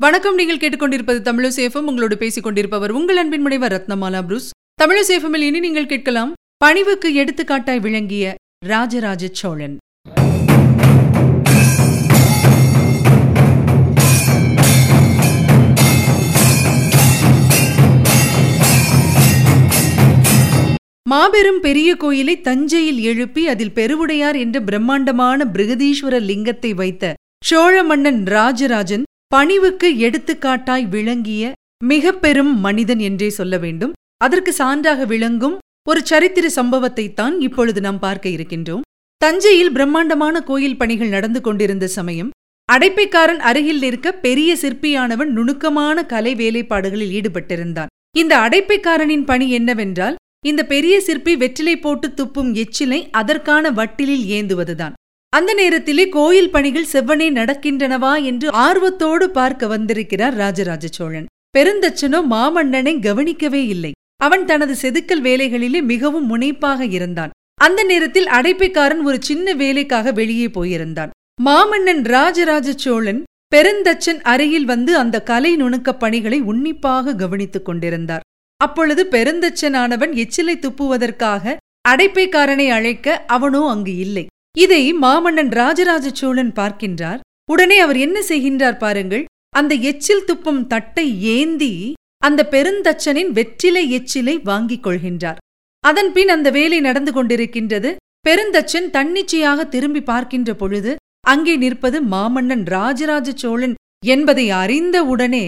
வணக்கம் நீங்கள் கேட்டுக்கொண்டிருப்பது தமிழசேஃபம் உங்களோடு பேசிக் கொண்டிருப்பவர் உங்கள் அன்பின் முனைவர் ரத்னமாலா புரூஸ். தமிழசேஃபமில் இனி நீங்கள் கேட்கலாம் பணிவுக்கு எடுத்துக்காட்டாய் விளங்கிய ராஜராஜ சோழன். மாபெரும் பெரிய கோயிலை தஞ்சையில் எழுப்பி அதில் பெருவுடையார் என்ற பிரம்மாண்டமான பிருகதீஸ்வர லிங்கத்தை வைத்த சோழ மன்னன் ராஜராஜன் பணிவுக்கு எடுத்துக்காட்டாய் விளங்கிய மிக பெரும் மனிதன் என்றே சொல்ல வேண்டும். அதற்கு சான்றாக விளங்கும் ஒரு சரித்திர சம்பவத்தைத்தான் இப்பொழுது நாம் பார்க்க இருக்கின்றோம். தஞ்சையில் பிரம்மாண்டமான கோயில் பணிகள் நடந்து கொண்டிருந்த சமயம் அடைப்பைக்காரன் அருகில் இருக்க பெரிய சிற்பியானவன் நுணுக்கமான கலை வேலைப்பாடுகளில் ஈடுபட்டிருந்தான். இந்த அடைப்பைக்காரனின் பணி என்னவென்றால் இந்த பெரிய சிற்பி வெற்றிலை போட்டு துப்பும் எச்சிலை அதற்கான வட்டிலில் ஏந்துவதுதான். அந்த நேரத்திலே கோயில் பணிகள் செவ்வனே நடக்கின்றனவா என்று ஆர்வத்தோடு பார்க்க வந்திருக்கிறார் ராஜராஜ சோழன் பெருந்தச்சனோ மாமன்னனை கவனிக்கவே இல்லை. அவன் தனது செதுக்கல் வேலைகளிலே மிகவும் முனைப்பாக இருந்தான். அந்த நேரத்தில் அடைப்பைக்காரன் ஒரு சின்ன வேலைக்காக வெளியே போயிருந்தான். மாமன்னன் ராஜராஜ சோழன் பெருந்தச்சன் அருகில் வந்து அந்த கலை நுணுக்கப் பணிகளை உன்னிப்பாக கவனித்துக் கொண்டிருந்தார். அப்பொழுது பெருந்தச்சனானவன் எச்சிலை துப்புவதற்காக அடைப்பைக்காரனை அழைக்க அவனோ அங்கு இல்லை. இதை மாமன்னன் ராஜராஜ சோழன் பார்க்கின்றார். உடனே அவர் என்ன செய்கின்றார் பாருங்கள். அந்த எச்சில் துப்பும் தட்டை ஏந்தி அந்த பெருந்தச்சனின் வெற்றிலை எச்சிலை வாங்கிக் கொள்கின்றார். அதன்பின் அந்த வேலை நடந்து கொண்டிருக்கின்றது. பெருந்தச்சன் தன்னிச்சையாக திரும்பி பார்க்கின்ற பொழுது அங்கே நிற்பது மாமன்னன் ராஜராஜ சோழன் என்பதை அறிந்த உடனே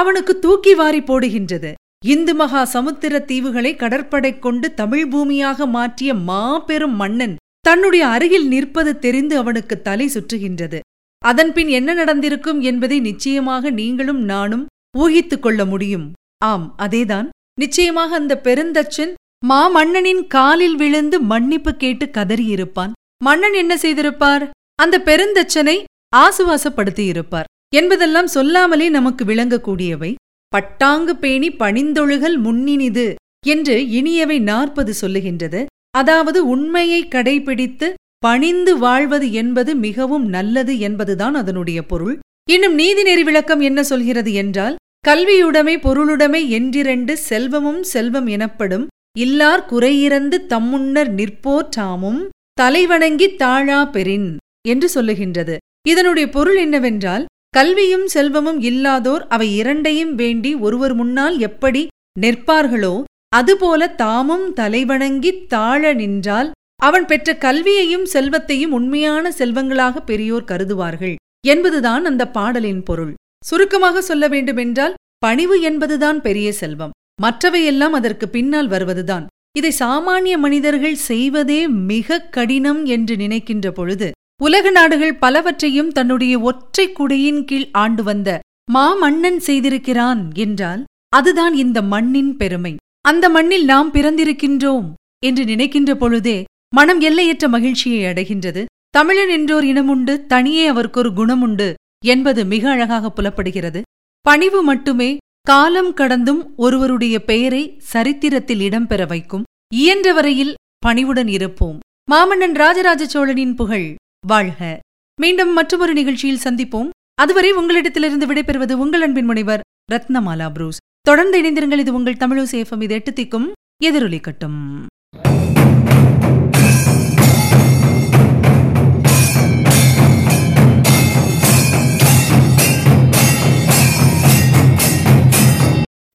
அவனுக்கு தூக்கி வாரி போடுகின்றது. இந்து மகா சமுத்திர தீவுகளை கடற்படை கொண்டு தமிழ் பூமியாக மாற்றிய மாபெரும் மன்னன் தன்னுடைய அருகில் நிற்பது தெரிந்து அவனுக்கு தலை சுற்றுகின்றது. அதன்பின் என்ன நடந்திருக்கும் என்பதை நிச்சயமாக நீங்களும் நானும் ஊகித்துக் கொள்ள முடியும். ஆம் அதேதான். நிச்சயமாக அந்த பெருந்தச்சன் மாமன்னனின் காலில் விழுந்து மன்னிப்பு கேட்டு கதறியிருப்பான். மன்னன் என்ன செய்திருப்பார்? அந்த பெருந்தச்சனை ஆசுவாசப்படுத்தியிருப்பார். என்பதெல்லாம் சொல்லாமலே நமக்கு விளங்கக்கூடியவை. பட்டாங்கு பேணி பணிந்தொழுகல் முன்னினிது என்று இனியவை நாற்பது சொல்லுகின்றது. அதாவது உண்மையை கடைபிடித்து பணிந்து வாழ்வது என்பது மிகவும் நல்லது என்பதுதான் அதனுடைய பொருள். இன்னும் நீதிநெறி விளக்கம் என்ன சொல்கிறது என்றால் கல்வியுடைமை பொருளுடைமை என்றிரண்டு செல்வமும் செல்வம் எனப்படும் இல்லார் குறையிறந்து தம்முன்னர் நிற்போற்றாமும் தலைவணங்கி தாழா பெறின் என்று சொல்லுகின்றது. இதனுடைய பொருள் என்னவென்றால் கல்வியும் செல்வமும் இல்லாதோர் அவை இரண்டையும் வேண்டி ஒருவர் முன்னால் எப்படி நிற்பார்களோ அதுபோல தாமும் தலைவணங்கித் தாழ நின்றால் அவன் பெற்ற கல்வியையும் செல்வத்தையும் உண்மையான செல்வங்களாக பெரியோர் கருதுவார்கள். என்பதுதான் அந்த பாடலின் பொருள். சுருக்கமாக சொல்ல வேண்டுமென்றால் பணிவு என்பதுதான் பெரிய செல்வம். மற்றவையெல்லாம் அதற்கு பின்னால் வருவதுதான். இதை சாமானிய மனிதர்கள் செய்வதே மிக கடினம் என்று நினைக்கின்ற பொழுது உலக நாடுகள் பலவற்றையும் தன்னுடைய ஒற்றை குடையின் கீழ் ஆண்டு வந்த மாமன்னன் செய்திருக்கிறான் என்றால் அதுதான் இந்த மண்ணின் பெருமை. அந்த மண்ணில் நாம் பிறந்திருக்கின்றோம் என்று நினைக்கின்ற பொழுதே மனம் எல்லையற்ற மகிழ்ச்சியை அடைகின்றது. தமிழன் என்றோர் இனமுண்டு தனியே அவர்க்கொரு குணமுண்டு என்பது மிக அழகாக புலப்படுகிறது. பணிவு மட்டுமே காலம் கடந்தும் ஒருவருடைய பெயரை சரித்திரத்தில் இடம்பெற வைக்கும். இயன்ற வரையில் பணிவுடன் இருப்போம். மாமன்னன் ராஜராஜ சோழனின் புகழ் வாழ்க. மீண்டும் மற்றொரு நிகழ்ச்சியில் சந்திப்போம். அதுவரை உங்களிடத்திலிருந்து விடைபெறுவது உங்கள் அன்பின் முனைவர் ரத்னமாலா புரூஸ். தொடர்ந்து இணைந்திருங்கள். இது உங்கள் தமிழோசேஃபம் இது எட்டு திக்கும் எதிரொலிக்கட்டும்.